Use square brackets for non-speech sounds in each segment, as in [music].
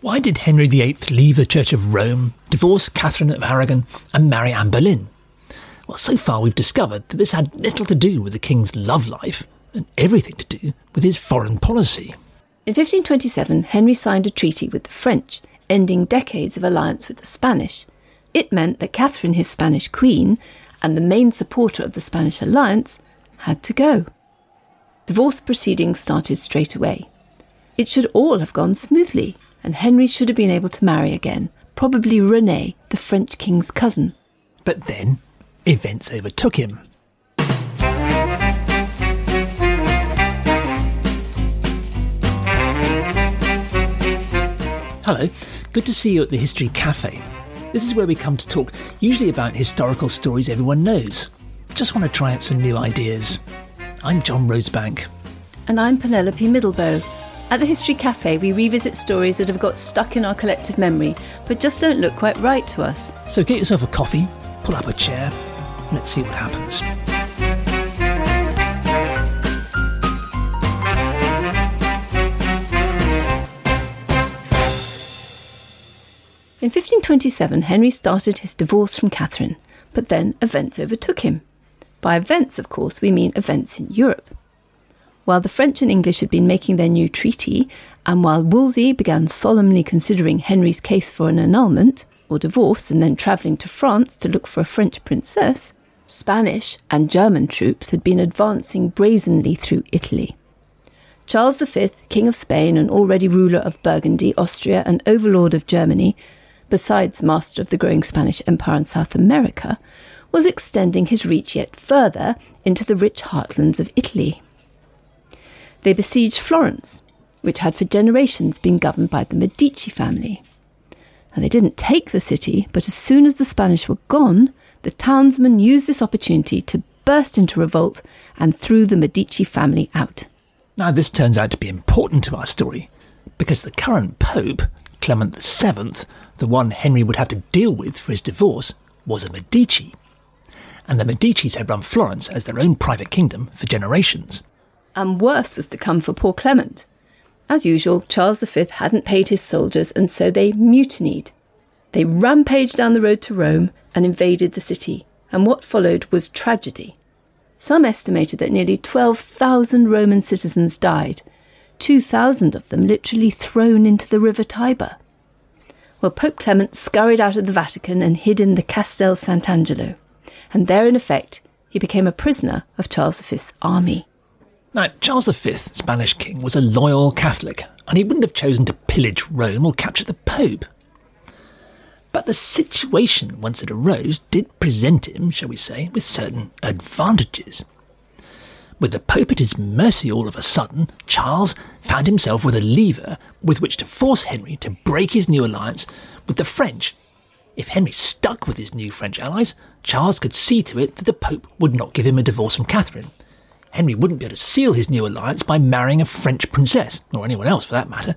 Why did Henry VIII leave the Church of Rome, divorce Catherine of Aragon, and marry Anne Boleyn? Well, so far we've discovered that this had little to do with the king's love life and everything to do with his foreign policy. In 1527, Henry signed a treaty with the French, ending decades of alliance with the Spanish. It meant that Catherine, his Spanish queen, and the main supporter of the Spanish alliance, had to go. Divorce proceedings started straight away. It should all have gone smoothly, and Henry should have been able to marry again, probably Renee, the French king's cousin. But then, events overtook him. Hello, good to see you at the History Cafe. This is where we come to talk, usually about historical stories everyone knows. Just want to try out some new ideas. I'm John Rosebank. And I'm Penelope Middlebow. At the History Cafe, we revisit stories that have got stuck in our collective memory, but just don't look quite right to us. So get yourself a coffee, pull up a chair, and let's see what happens. In 1527, Henry started his divorce from Catherine, but then events overtook him. By events, of course, we mean events in Europe. While the French and English had been making their new treaty, and while Wolsey began solemnly considering Henry's case for an annulment, or divorce, and then travelling to France to look for a French princess, Spanish and German troops had been advancing brazenly through Italy. Charles V, King of Spain and already ruler of Burgundy, Austria, and overlord of Germany, besides master of the growing Spanish Empire in South America, was extending his reach yet further into the rich heartlands of Italy. They besieged Florence, which had for generations been governed by the Medici family. And they didn't take the city, but as soon as the Spanish were gone, the townsmen used this opportunity to burst into revolt and threw the Medici family out. Now, this turns out to be important to our story because the current Pope, Clement VII, the one Henry would have to deal with for his divorce, was a Medici. And the Medicis had run Florence as their own private kingdom for generations. And worse was to come for poor Clement. As usual, Charles V hadn't paid his soldiers, and so they mutinied. They rampaged down the road to Rome and invaded the city, and what followed was tragedy. Some estimated that nearly 12,000 Roman citizens died, 2,000 of them literally thrown into the river Tiber. Well, Pope Clement scurried out of the Vatican and hid in the Castel Sant'Angelo, and there, in effect, he became a prisoner of Charles V's army. Now, Charles V, Spanish king, was a loyal Catholic, and he wouldn't have chosen to pillage Rome or capture the Pope. But the situation, once it arose, did present him, shall we say, with certain advantages. With the Pope at his mercy all of a sudden, Charles found himself with a lever with which to force Henry to break his new alliance with the French. If Henry stuck with his new French allies, Charles could see to it that the Pope would not give him a divorce from Catherine. Henry wouldn't be able to seal his new alliance by marrying a French princess, or anyone else for that matter.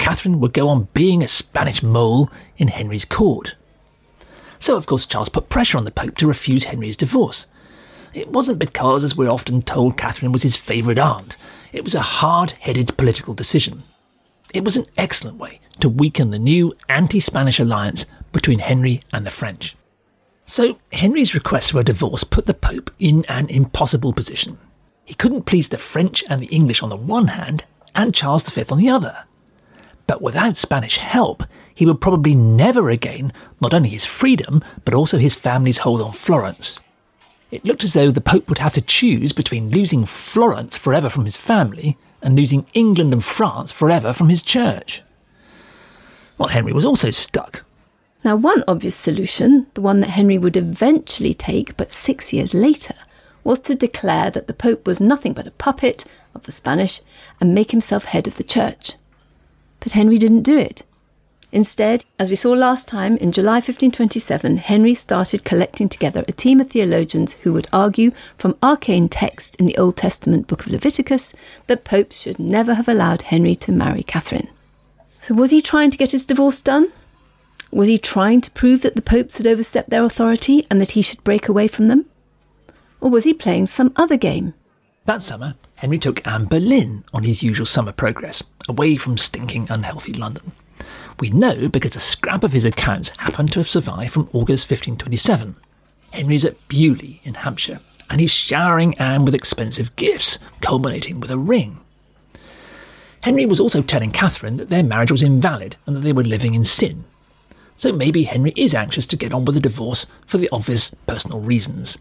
Catherine would go on being a Spanish mole in Henry's court. So, of course, Charles put pressure on the Pope to refuse Henry's divorce. It wasn't because, as we're often told, Catherine was his favourite aunt. It was a hard headed political decision. It was an excellent way to weaken the new anti Spanish alliance between Henry and the French. So, Henry's request for a divorce put the Pope in an impossible position. He couldn't please the French and the English on the one hand, and Charles V on the other. But without Spanish help, he would probably never regain not only his freedom, but also his family's hold on Florence. It looked as though the Pope would have to choose between losing Florence forever from his family and losing England and France forever from his church. Well, Henry was also stuck. Now, one obvious solution, the one that Henry would eventually take but six years later, was to declare that the Pope was nothing but a puppet of the Spanish and make himself head of the church. But Henry didn't do it. Instead, as we saw last time, in July 1527, Henry started collecting together a team of theologians who would argue from arcane text in the Old Testament book of Leviticus that popes should never have allowed Henry to marry Catherine. So, was he trying to get his divorce done? Was he trying to prove that the popes had overstepped their authority and that he should break away from them? Or was he playing some other game? That summer, Henry took Anne Boleyn on his usual summer progress, away from stinking, unhealthy London. We know because a scrap of his accounts happened to have survived from August 1527. Henry's at Beaulieu in Hampshire, and he's showering Anne with expensive gifts, culminating with a ring. Henry was also telling Catherine that their marriage was invalid and that they were living in sin. So maybe Henry is anxious to get on with the divorce for the obvious personal reasons.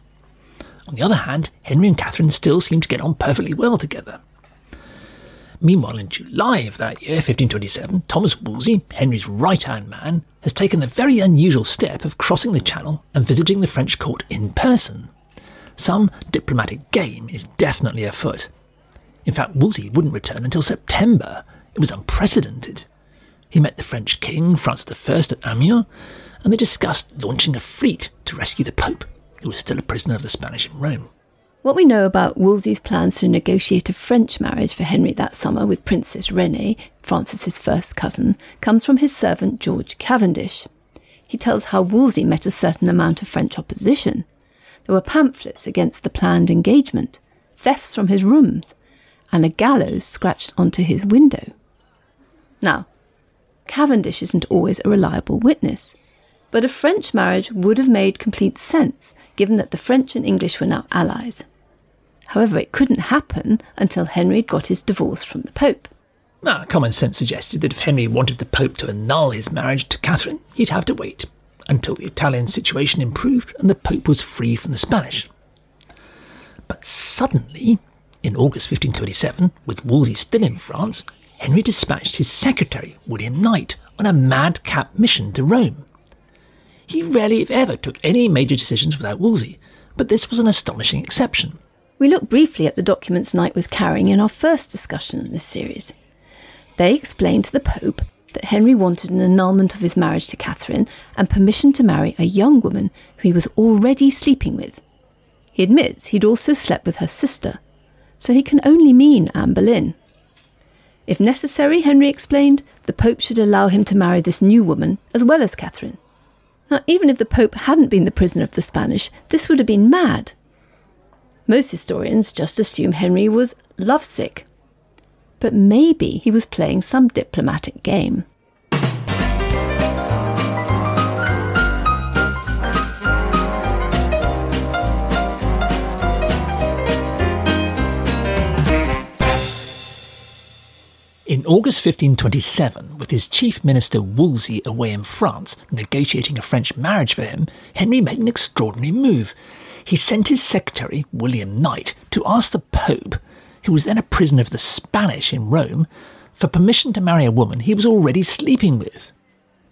On the other hand, Henry and Catherine still seem to get on perfectly well together. Meanwhile, in July of that year, 1527, Thomas Wolsey, Henry's right hand man, has taken the very unusual step of crossing the Channel and visiting the French court in person. Some diplomatic game is definitely afoot. In fact, Wolsey wouldn't return until September. It was unprecedented. He met the French king, Francis I, at Amiens, and they discussed launching a fleet to rescue the Pope, who was still a prisoner of the Spanish in Rome. What we know about Wolsey's plans to negotiate a French marriage for Henry that summer with Princess Renee, Francis's first cousin, comes from his servant George Cavendish. He tells how Wolsey met a certain amount of French opposition. There were pamphlets against the planned engagement, thefts from his rooms, and a gallows scratched onto his window. Now, Cavendish isn't always a reliable witness, but a French marriage would have made complete sense given that the French and English were now allies. However, it couldn't happen until Henry had got his divorce from the Pope. Ah, common sense suggested that if Henry wanted the Pope to annul his marriage to Catherine, he'd have to wait until the Italian situation improved and the Pope was free from the Spanish. But suddenly, in August 1527, with Wolsey still in France, Henry dispatched his secretary, William Knight, on a madcap mission to Rome. He rarely, if ever, took any major decisions without Wolsey, but this was an astonishing exception. We looked briefly at the documents Knight was carrying in our first discussion in this series. They explained to the Pope that Henry wanted an annulment of his marriage to Catherine and permission to marry a young woman who he was already sleeping with. He admits he'd also slept with her sister, so he can only mean Anne Boleyn. If necessary, Henry explained, the Pope should allow him to marry this new woman as well as Catherine. Now, even if the Pope hadn't been the prisoner of the Spanish, this would have been mad. Most historians just assume Henry was lovesick. But maybe he was playing some diplomatic game. In August 1527, with his chief minister Wolsey away in France negotiating a French marriage for him, Henry made an extraordinary move he sent his secretary, William Knight, to ask the Pope, who was then a prisoner of the Spanish in Rome, for permission to marry a woman he was already sleeping with.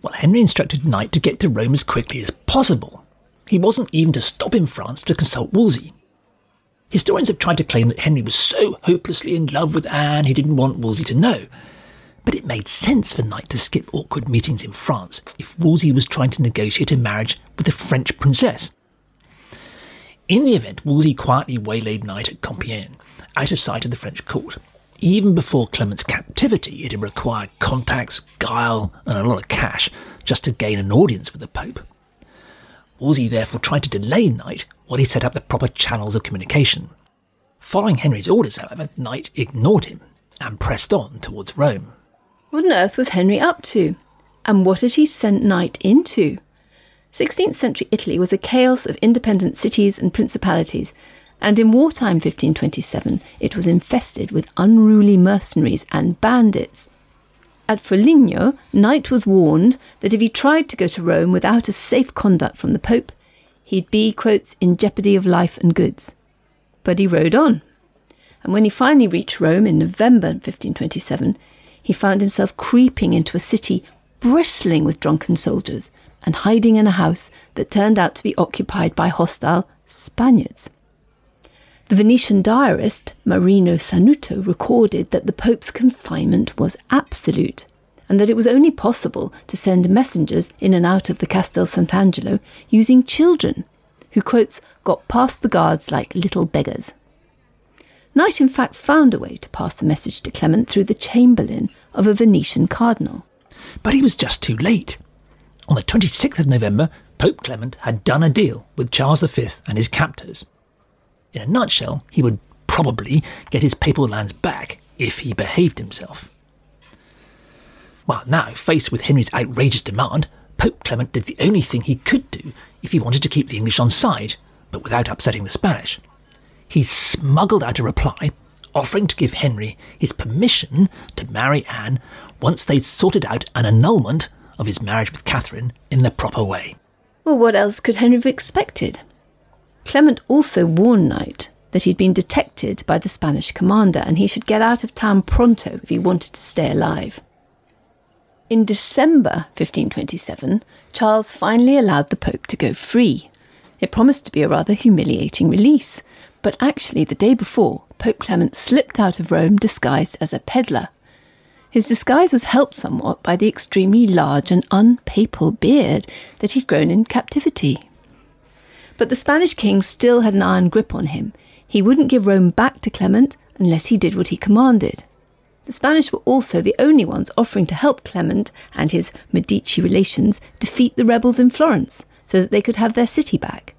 Well, Henry instructed Knight to get to Rome as quickly as possible. He wasn't even to stop in France to consult Wolsey. Historians have tried to claim that Henry was so hopelessly in love with Anne he didn't want Wolsey to know. But it made sense for Knight to skip awkward meetings in France if Wolsey was trying to negotiate a marriage with a French princess. In the event, Wolsey quietly waylaid Knight at Compiègne, out of sight of the French court. Even before Clement's captivity, it had required contacts, guile, and a lot of cash just to gain an audience with the Pope. Wolsey therefore tried to delay Knight while he set up the proper channels of communication. Following Henry's orders, however, Knight ignored him and pressed on towards Rome. What on earth was Henry up to? And what had he sent Knight into? 16th century Italy was a chaos of independent cities and principalities, and in wartime 1527 it was infested with unruly mercenaries and bandits. At Foligno, Knight was warned that if he tried to go to Rome without a safe conduct from the Pope, he'd be, quotes, in jeopardy of life and goods. But he rode on. And when he finally reached Rome in November 1527, he found himself creeping into a city bristling with drunken soldiers and hiding in a house that turned out to be occupied by hostile Spaniards. The Venetian diarist Marino Sanuto recorded that the Pope's confinement was absolute and that it was only possible to send messengers in and out of the Castel Sant'Angelo using children, who, quotes, got past the guards like little beggars. Knight, in fact, found a way to pass a message to Clement through the chamberlain of a Venetian cardinal. But he was just too late. On the 26th of November, Pope Clement had done a deal with Charles V and his captors. In a nutshell, he would probably get his papal lands back if he behaved himself. Well, now, faced with Henry's outrageous demand, Pope Clement did the only thing he could do if he wanted to keep the English on side, but without upsetting the Spanish. He smuggled out a reply offering to give Henry his permission to marry Anne once they'd sorted out an annulment of his marriage with Catherine in the proper way. Well, what else could Henry have expected? Clement also warned Knight that he'd been detected by the Spanish commander and he should get out of town pronto if he wanted to stay alive. In December 1527, Charles finally allowed the Pope to go free. It promised to be a rather humiliating release, but actually, the day before, Pope Clement slipped out of Rome disguised as a peddler. His disguise was helped somewhat by the extremely large and unpapal beard that he'd grown in captivity. But the Spanish king still had an iron grip on him. He wouldn't give Rome back to Clement unless he did what he commanded. The Spanish were also the only ones offering to help Clement and his Medici relations defeat the rebels in Florence so that they could have their city back.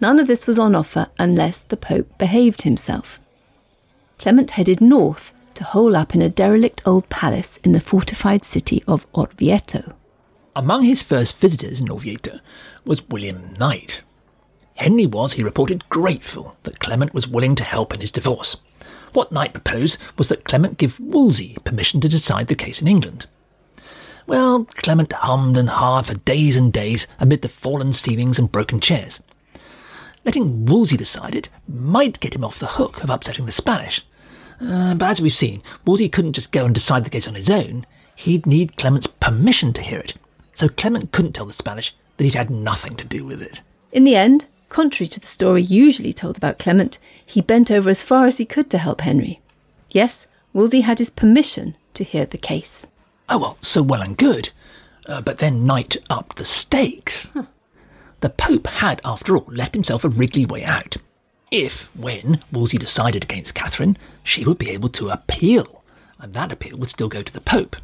None of this was on offer unless the Pope behaved himself. Clement headed north to hole up in a derelict old palace in the fortified city of Orvieto. Among his first visitors in Orvieto was William Knight. Henry was, he reported, grateful that Clement was willing to help in his divorce. What Knight proposed was that Clement give Wolsey permission to decide the case in England. Well, Clement hummed and hawed for days and days amid the fallen ceilings and broken chairs. Letting Wolsey decide it might get him off the hook of upsetting the Spanish. Uh, but as we've seen, Wolsey couldn't just go and decide the case on his own. He'd need Clement's permission to hear it. So Clement couldn't tell the Spanish that he'd had nothing to do with it. In the end, contrary to the story usually told about Clement, he bent over as far as he could to help Henry. Yes, Wolsey had his permission to hear the case. Oh, well, so well and good. Uh, but then Knight upped the stakes. Huh. The Pope had, after all, left himself a wriggly way out. If, when Wolsey decided against Catherine, she would be able to appeal, and that appeal would still go to the Pope.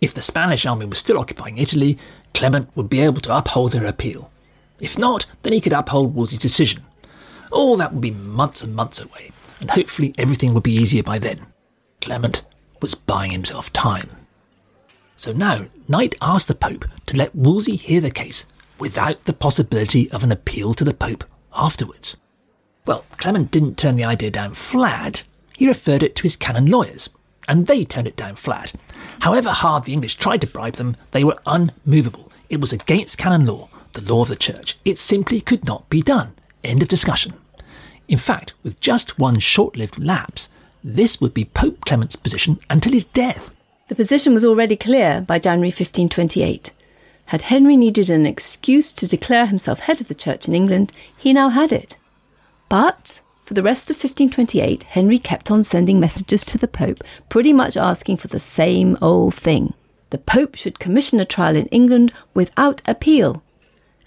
If the Spanish army was still occupying Italy, Clement would be able to uphold her appeal. If not, then he could uphold Wolsey's decision. All that would be months and months away, and hopefully everything would be easier by then. Clement was buying himself time. So now, Knight asked the Pope to let Wolsey hear the case without the possibility of an appeal to the Pope afterwards. Well, Clement didn't turn the idea down flat, he referred it to his canon lawyers, and they turned it down flat. However hard the English tried to bribe them, they were unmovable. It was against canon law, the law of the Church. It simply could not be done. End of discussion. In fact, with just one short lived lapse, this would be Pope Clement's position until his death. The position was already clear by January 1528. Had Henry needed an excuse to declare himself head of the church in England, he now had it. But for the rest of 1528, Henry kept on sending messages to the Pope, pretty much asking for the same old thing. The Pope should commission a trial in England without appeal.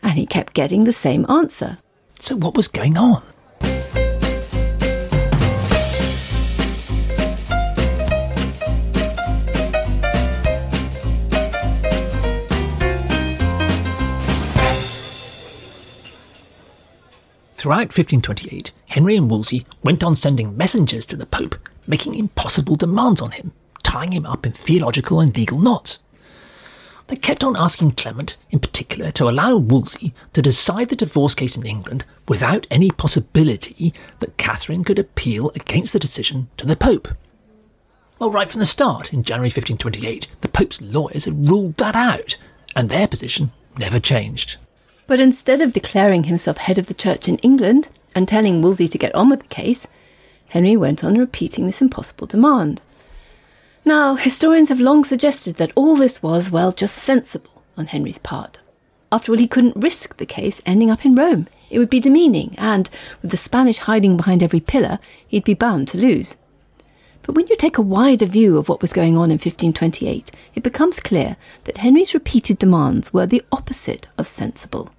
And he kept getting the same answer. So, what was going on? Throughout 1528, Henry and Wolsey went on sending messengers to the Pope, making impossible demands on him, tying him up in theological and legal knots. They kept on asking Clement, in particular, to allow Wolsey to decide the divorce case in England without any possibility that Catherine could appeal against the decision to the Pope. Well, right from the start, in January 1528, the Pope's lawyers had ruled that out, and their position never changed. But instead of declaring himself head of the church in England and telling Wolsey to get on with the case, Henry went on repeating this impossible demand. Now, historians have long suggested that all this was, well, just sensible on Henry's part. After all, he couldn't risk the case ending up in Rome. It would be demeaning, and with the Spanish hiding behind every pillar, he'd be bound to lose. But when you take a wider view of what was going on in 1528, it becomes clear that Henry's repeated demands were the opposite of sensible.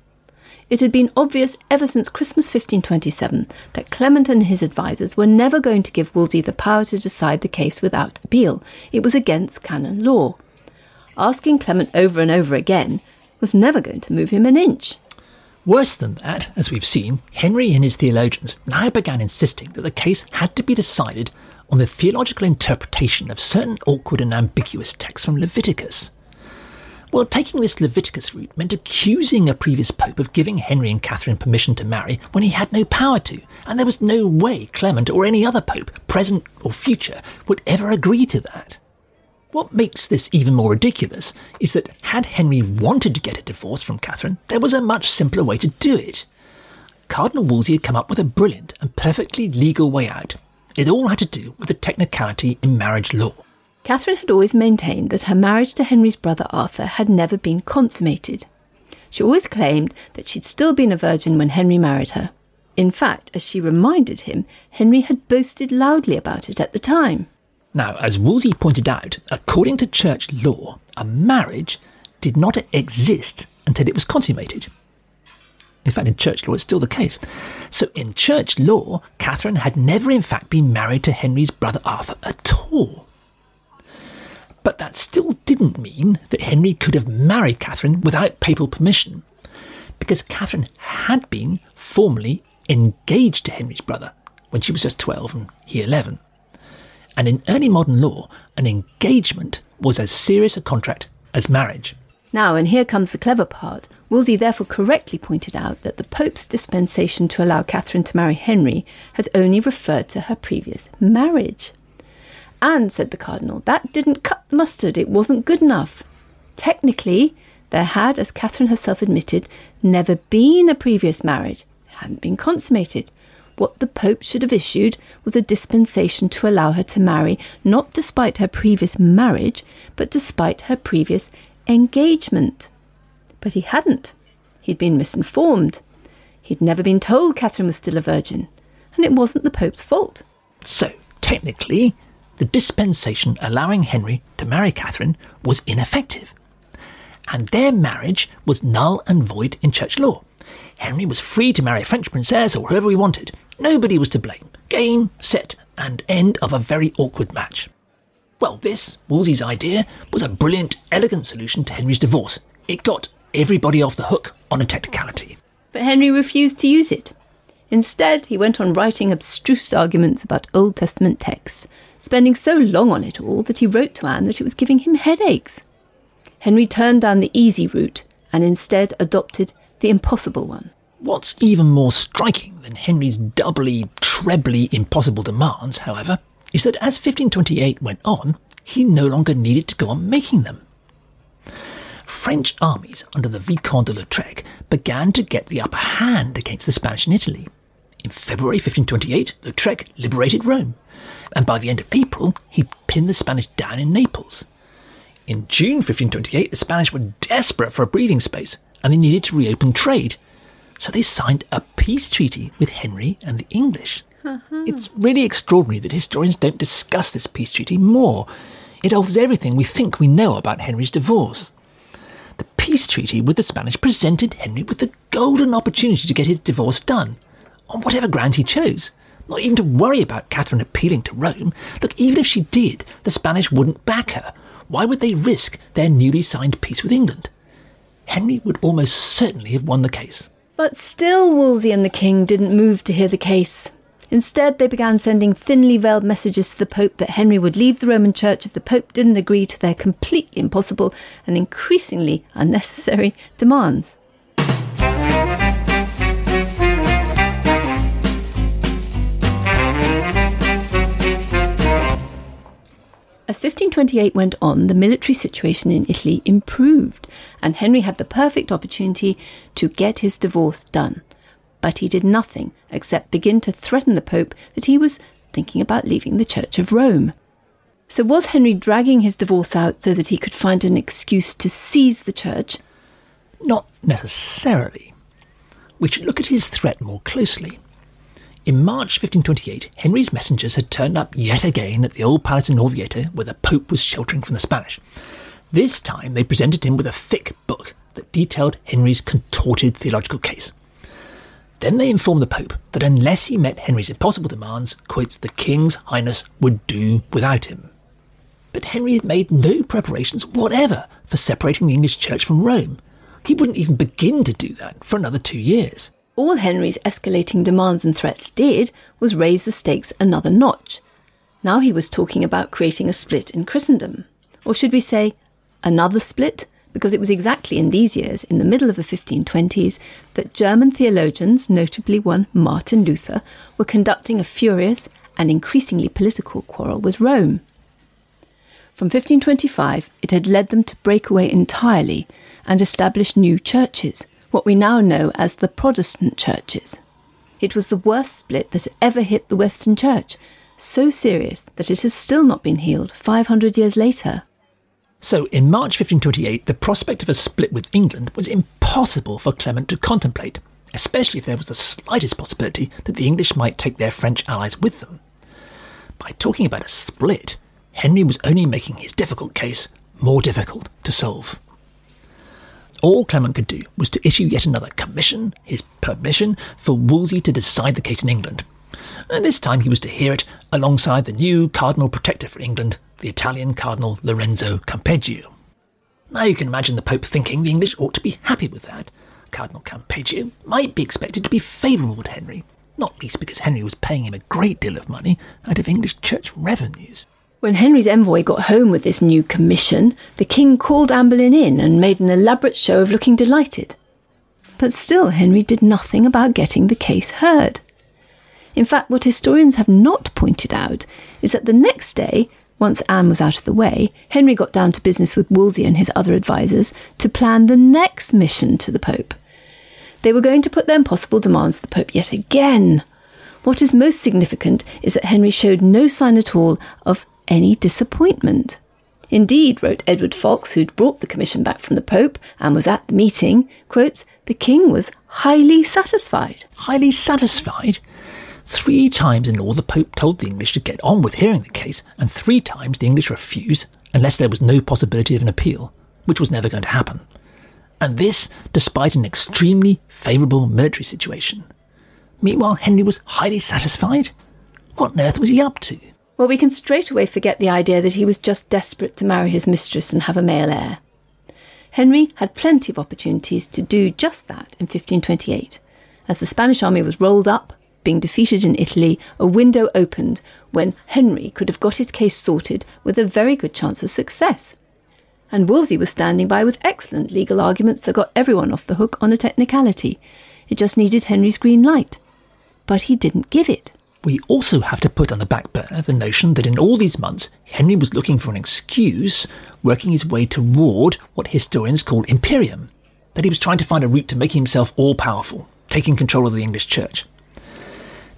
It had been obvious ever since Christmas 1527 that Clement and his advisers were never going to give Wolsey the power to decide the case without appeal. It was against canon law. Asking Clement over and over again was never going to move him an inch. Worse than that, as we've seen, Henry and his theologians now began insisting that the case had to be decided on the theological interpretation of certain awkward and ambiguous texts from Leviticus. Well, taking this Leviticus route meant accusing a previous pope of giving Henry and Catherine permission to marry when he had no power to, and there was no way Clement or any other pope, present or future, would ever agree to that. What makes this even more ridiculous is that had Henry wanted to get a divorce from Catherine, there was a much simpler way to do it. Cardinal Wolsey had come up with a brilliant and perfectly legal way out. It all had to do with the technicality in marriage law. Catherine had always maintained that her marriage to Henry's brother Arthur had never been consummated. She always claimed that she'd still been a virgin when Henry married her. In fact, as she reminded him, Henry had boasted loudly about it at the time. Now, as Wolsey pointed out, according to church law, a marriage did not exist until it was consummated. In fact, in church law, it's still the case. So, in church law, Catherine had never, in fact, been married to Henry's brother Arthur at all. But that still didn't mean that Henry could have married Catherine without papal permission, because Catherine had been formally engaged to Henry's brother when she was just 12 and he 11. And in early modern law, an engagement was as serious a contract as marriage. Now, and here comes the clever part. Wolsey therefore correctly pointed out that the Pope's dispensation to allow Catherine to marry Henry had only referred to her previous marriage. And, said the Cardinal, that didn't cut mustard, it wasn't good enough. Technically, there had, as Catherine herself admitted, never been a previous marriage, it hadn't been consummated. What the Pope should have issued was a dispensation to allow her to marry, not despite her previous marriage, but despite her previous engagement. But he hadn't. He'd been misinformed. He'd never been told Catherine was still a virgin, and it wasn't the Pope's fault. So, technically, the dispensation allowing Henry to marry Catherine was ineffective, and their marriage was null and void in church law. Henry was free to marry a French princess or whoever he wanted. Nobody was to blame. Game, set, and end of a very awkward match. Well, this, Wolsey's idea, was a brilliant, elegant solution to Henry's divorce. It got everybody off the hook on a technicality. But Henry refused to use it. Instead, he went on writing abstruse arguments about Old Testament texts, spending so long on it all that he wrote to Anne that it was giving him headaches. Henry turned down the easy route and instead adopted the impossible one. What's even more striking than Henry's doubly, trebly impossible demands, however, is that as 1528 went on, he no longer needed to go on making them. French armies under the Vicomte de Lautrec began to get the upper hand against the Spanish in Italy. In February 1528, Lautrec liberated Rome, and by the end of April, he pinned the Spanish down in Naples. In June 1528, the Spanish were desperate for a breathing space, and they needed to reopen trade. So they signed a peace treaty with Henry and the English. Uh-huh. It's really extraordinary that historians don't discuss this peace treaty more. It alters everything we think we know about Henry's divorce. The peace treaty with the Spanish presented Henry with the golden opportunity to get his divorce done, on whatever grounds he chose. Not even to worry about Catherine appealing to Rome. Look, even if she did, the Spanish wouldn't back her. Why would they risk their newly signed peace with England? Henry would almost certainly have won the case. But still, Wolsey and the king didn't move to hear the case. Instead, they began sending thinly veiled messages to the Pope that Henry would leave the Roman Church if the Pope didn't agree to their completely impossible and increasingly unnecessary demands. As 1528 went on, the military situation in Italy improved, and Henry had the perfect opportunity to get his divorce done but he did nothing except begin to threaten the Pope that he was thinking about leaving the Church of Rome. So, was Henry dragging his divorce out so that he could find an excuse to seize the church? Not necessarily. We should look at his threat more closely. In March 1528, Henry's messengers had turned up yet again at the old palace in Orvieto where the Pope was sheltering from the Spanish. This time they presented him with a thick book that detailed Henry's contorted theological case. Then they informed the Pope that unless he met Henry's impossible demands, the King's Highness would do without him. But Henry had made no preparations whatever for separating the English Church from Rome. He wouldn't even begin to do that for another two years. All Henry's escalating demands and threats did was raise the stakes another notch. Now he was talking about creating a split in Christendom. Or should we say, another split? Because it was exactly in these years, in the middle of the 1520s, that German theologians, notably one Martin Luther, were conducting a furious and increasingly political quarrel with Rome. From 1525, it had led them to break away entirely and establish new churches, what we now know as the Protestant churches. It was the worst split that ever hit the Western Church, so serious that it has still not been healed 500 years later. So, in March 1528, the prospect of a split with England was impossible for Clement to contemplate, especially if there was the slightest possibility that the English might take their French allies with them. By talking about a split, Henry was only making his difficult case more difficult to solve. All Clement could do was to issue yet another commission, his permission, for Wolsey to decide the case in England. And this time he was to hear it alongside the new Cardinal Protector for England, the Italian Cardinal Lorenzo Campeggio. Now you can imagine the Pope thinking the English ought to be happy with that. Cardinal Campeggio might be expected to be favourable to Henry, not least because Henry was paying him a great deal of money out of English church revenues. When Henry's envoy got home with this new commission, the king called Anne Boleyn in and made an elaborate show of looking delighted. But still, Henry did nothing about getting the case heard. In fact, what historians have not pointed out is that the next day, once Anne was out of the way, Henry got down to business with Wolsey and his other advisers to plan the next mission to the Pope. They were going to put their impossible demands to the Pope yet again. What is most significant is that Henry showed no sign at all of any disappointment. Indeed, wrote Edward Fox, who'd brought the commission back from the Pope and was at the meeting, quotes, the king was highly satisfied. Highly satisfied? Three times in all, the Pope told the English to get on with hearing the case, and three times the English refused unless there was no possibility of an appeal, which was never going to happen. And this despite an extremely favourable military situation. Meanwhile, Henry was highly satisfied. What on earth was he up to? Well, we can straight away forget the idea that he was just desperate to marry his mistress and have a male heir. Henry had plenty of opportunities to do just that in 1528. As the Spanish army was rolled up, being defeated in Italy, a window opened when Henry could have got his case sorted with a very good chance of success. And Wolsey was standing by with excellent legal arguments that got everyone off the hook on a technicality. It just needed Henry's green light. But he didn't give it. We also have to put on the back burner the notion that in all these months, Henry was looking for an excuse, working his way toward what historians call imperium, that he was trying to find a route to making himself all powerful, taking control of the English church.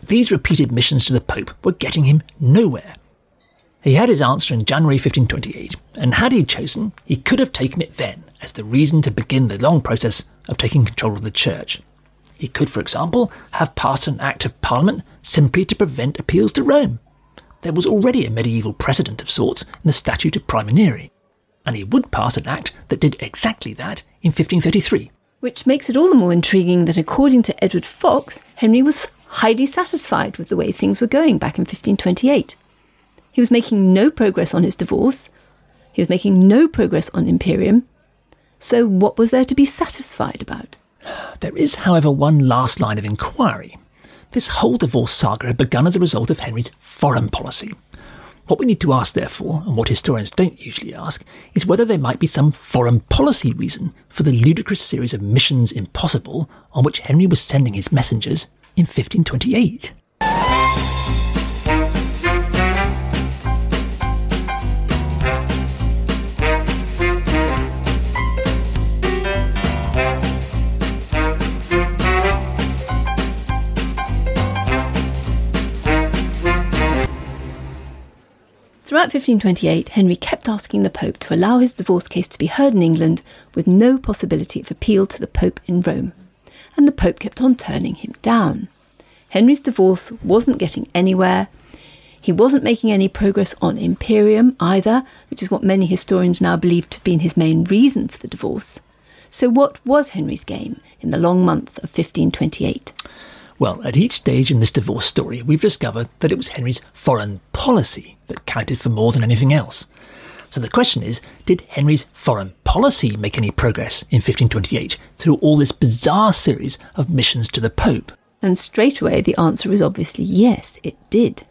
These repeated missions to the Pope were getting him nowhere. He had his answer in January 1528, and had he chosen, he could have taken it then as the reason to begin the long process of taking control of the church. He could, for example, have passed an Act of Parliament simply to prevent appeals to Rome. There was already a medieval precedent of sorts in the Statute of Praemunire, and he would pass an act that did exactly that in 1533. Which makes it all the more intriguing that, according to Edward Fox, Henry was highly satisfied with the way things were going back in 1528. He was making no progress on his divorce, he was making no progress on Imperium. So, what was there to be satisfied about? There is, however, one last line of inquiry. This whole divorce saga had begun as a result of Henry's foreign policy. What we need to ask, therefore, and what historians don't usually ask, is whether there might be some foreign policy reason for the ludicrous series of missions impossible on which Henry was sending his messengers in 1528. Throughout 1528, Henry kept asking the Pope to allow his divorce case to be heard in England with no possibility of appeal to the Pope in Rome, and the Pope kept on turning him down. Henry's divorce wasn't getting anywhere. He wasn't making any progress on Imperium either, which is what many historians now believe to have been his main reason for the divorce. So, what was Henry's game in the long months of 1528? Well, at each stage in this divorce story, we've discovered that it was Henry's foreign policy that counted for more than anything else. So the question is did Henry's foreign policy make any progress in 1528 through all this bizarre series of missions to the Pope? And straight away, the answer is obviously yes, it did.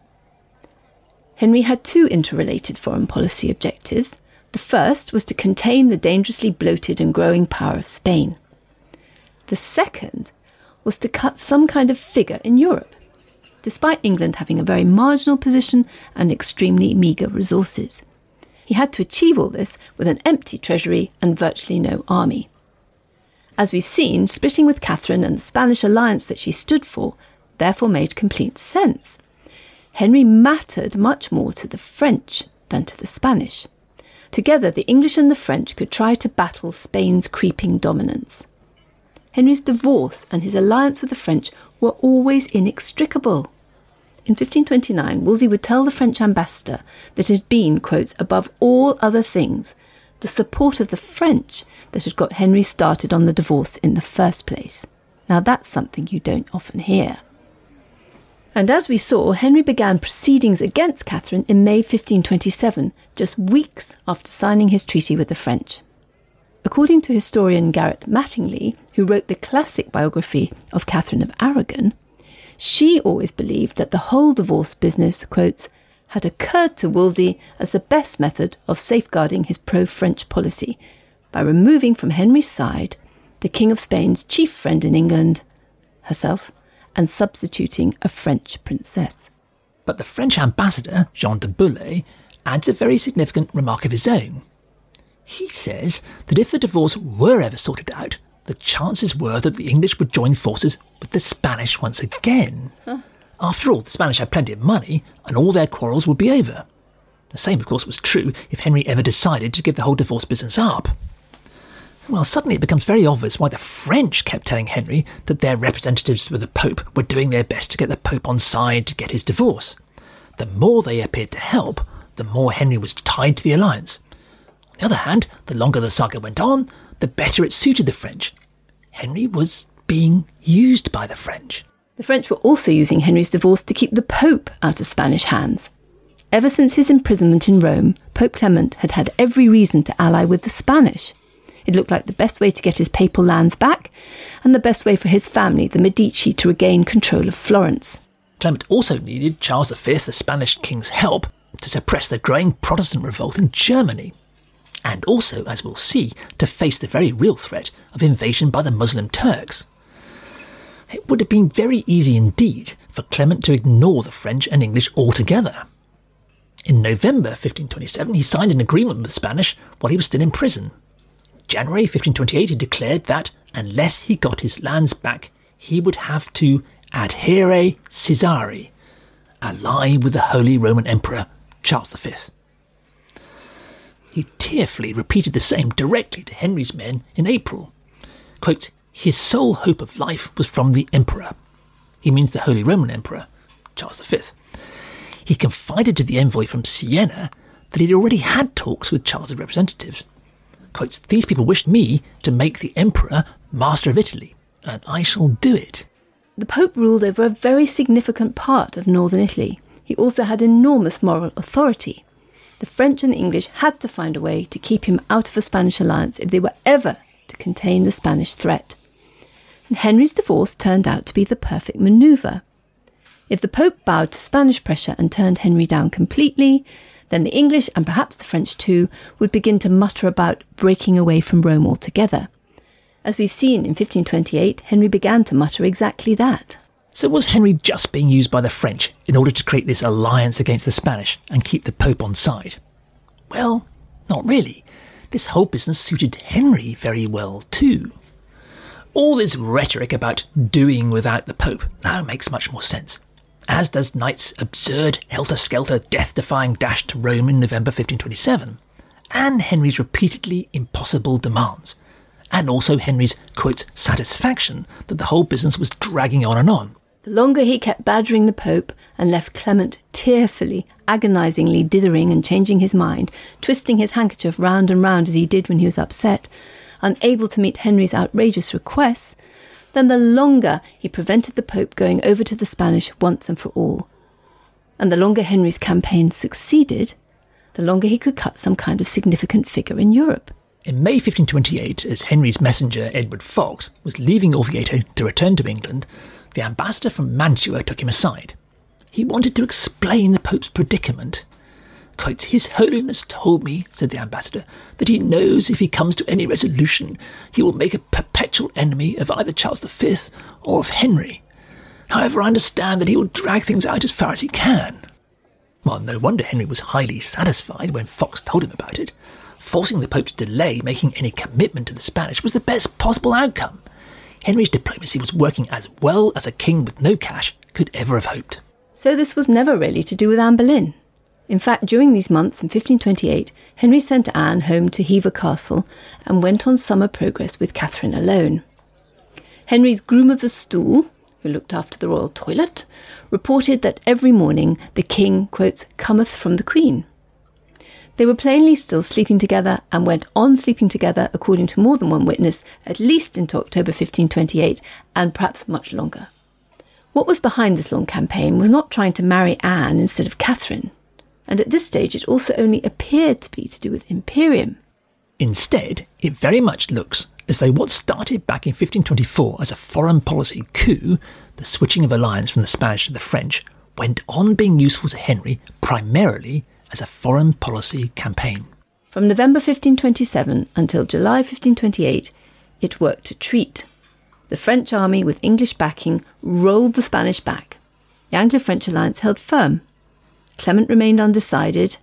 Henry had two interrelated foreign policy objectives. The first was to contain the dangerously bloated and growing power of Spain. The second was to cut some kind of figure in Europe, despite England having a very marginal position and extremely meagre resources. He had to achieve all this with an empty treasury and virtually no army. As we've seen, splitting with Catherine and the Spanish alliance that she stood for therefore made complete sense. Henry mattered much more to the French than to the Spanish. Together, the English and the French could try to battle Spain's creeping dominance. Henry's divorce and his alliance with the French were always inextricable. In 1529, Wolsey would tell the French ambassador that it had been, above all other things, the support of the French that had got Henry started on the divorce in the first place. Now that's something you don't often hear. And as we saw, Henry began proceedings against Catherine in May 1527, just weeks after signing his treaty with the French. According to historian Garrett Mattingly, who wrote the classic biography of Catherine of Aragon, she always believed that the whole divorce business, quotes, had occurred to Wolsey as the best method of safeguarding his pro French policy by removing from Henry's side the King of Spain's chief friend in England, herself, and substituting a French princess. But the French ambassador, Jean du Bellay, adds a very significant remark of his own. He says that if the divorce were ever sorted out, the chances were that the English would join forces with the Spanish once again. Huh. After all, the Spanish had plenty of money, and all their quarrels would be over. The same, of course, was true if Henry ever decided to give the whole divorce business up. Well, suddenly it becomes very obvious why the French kept telling Henry that their representatives with the Pope were doing their best to get the Pope on side to get his divorce. The more they appeared to help, the more Henry was tied to the alliance. On the other hand, the longer the saga went on, the better it suited the French. Henry was being used by the French. The French were also using Henry's divorce to keep the Pope out of Spanish hands. Ever since his imprisonment in Rome, Pope Clement had had every reason to ally with the Spanish. It looked like the best way to get his papal lands back, and the best way for his family, the Medici, to regain control of Florence. Clement also needed Charles V, the Spanish king's help, to suppress the growing Protestant revolt in Germany, and also, as we'll see, to face the very real threat of invasion by the Muslim Turks. It would have been very easy indeed for Clement to ignore the French and English altogether. In November 1527, he signed an agreement with the Spanish while he was still in prison, January 1528, he declared that unless he got his lands back, he would have to adhere Caesari, ally with the Holy Roman Emperor Charles V. He tearfully repeated the same directly to Henry's men in April. Quote, his sole hope of life was from the Emperor. He means the Holy Roman Emperor, Charles V. He confided to the envoy from Siena that he'd already had talks with Charles's representatives quotes, These people wished me to make the emperor master of Italy, and I shall do it. The Pope ruled over a very significant part of northern Italy. He also had enormous moral authority. The French and the English had to find a way to keep him out of a Spanish alliance if they were ever to contain the Spanish threat. And Henry's divorce turned out to be the perfect manoeuvre. If the Pope bowed to Spanish pressure and turned Henry down completely, then the English, and perhaps the French too, would begin to mutter about breaking away from Rome altogether. As we've seen in 1528, Henry began to mutter exactly that. So was Henry just being used by the French in order to create this alliance against the Spanish and keep the Pope on side? Well, not really. This whole business suited Henry very well too. All this rhetoric about doing without the Pope now makes much more sense as does Knight's absurd, helter skelter, death defying dash to Rome in November 1527, and Henry's repeatedly impossible demands, and also Henry's, quote, satisfaction that the whole business was dragging on and on. The longer he kept badgering the Pope and left Clement tearfully, agonizingly dithering and changing his mind, twisting his handkerchief round and round as he did when he was upset, unable to meet Henry's outrageous requests, then the longer he prevented the Pope going over to the Spanish once and for all. And the longer Henry's campaign succeeded, the longer he could cut some kind of significant figure in Europe. In May 1528, as Henry's messenger Edward Fox was leaving Orvieto to return to England, the ambassador from Mantua took him aside. He wanted to explain the Pope's predicament Quotes, His Holiness told me, said the ambassador, that he knows if he comes to any resolution, he will make a perpetual enemy of either Charles V or of Henry. However, I understand that he will drag things out as far as he can. Well, no wonder Henry was highly satisfied when Fox told him about it. Forcing the Pope to delay making any commitment to the Spanish was the best possible outcome. Henry's diplomacy was working as well as a king with no cash could ever have hoped. So this was never really to do with Anne Boleyn. In fact, during these months in 1528, Henry sent Anne home to Hever Castle and went on summer progress with Catherine alone. Henry's groom of the stool, who looked after the royal toilet, reported that every morning the king, quotes, cometh from the queen. They were plainly still sleeping together and went on sleeping together, according to more than one witness, at least into October 1528 and perhaps much longer. What was behind this long campaign was not trying to marry Anne instead of Catherine, and at this stage it also only appeared to be to do with Imperium. Instead, it very much looks as though what started back in 1524 as a foreign policy coup, the switching of alliance from the Spanish to the French, went on being useful to Henry primarily as a foreign policy campaign. From November 1527 until July 1528, it worked a treat. The French army, with English backing, rolled the Spanish back. The Anglo French alliance held firm. Clement remained undecided.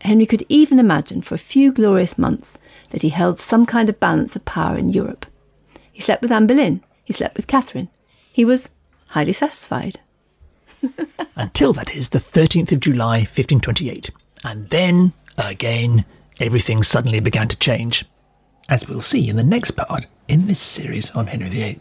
Henry could even imagine for a few glorious months that he held some kind of balance of power in Europe. He slept with Anne Boleyn, he slept with Catherine. He was highly satisfied. [laughs] Until that is the 13th of July 1528. And then, again, everything suddenly began to change, as we'll see in the next part in this series on Henry VIII.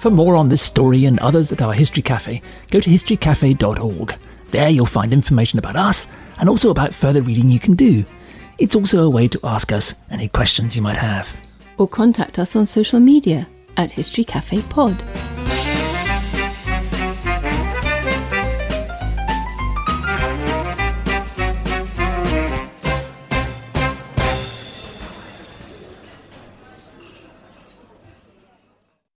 For more on this story and others at our History Cafe, go to historycafe.org. There you'll find information about us and also about further reading you can do. It's also a way to ask us any questions you might have. Or contact us on social media at History Cafe Pod.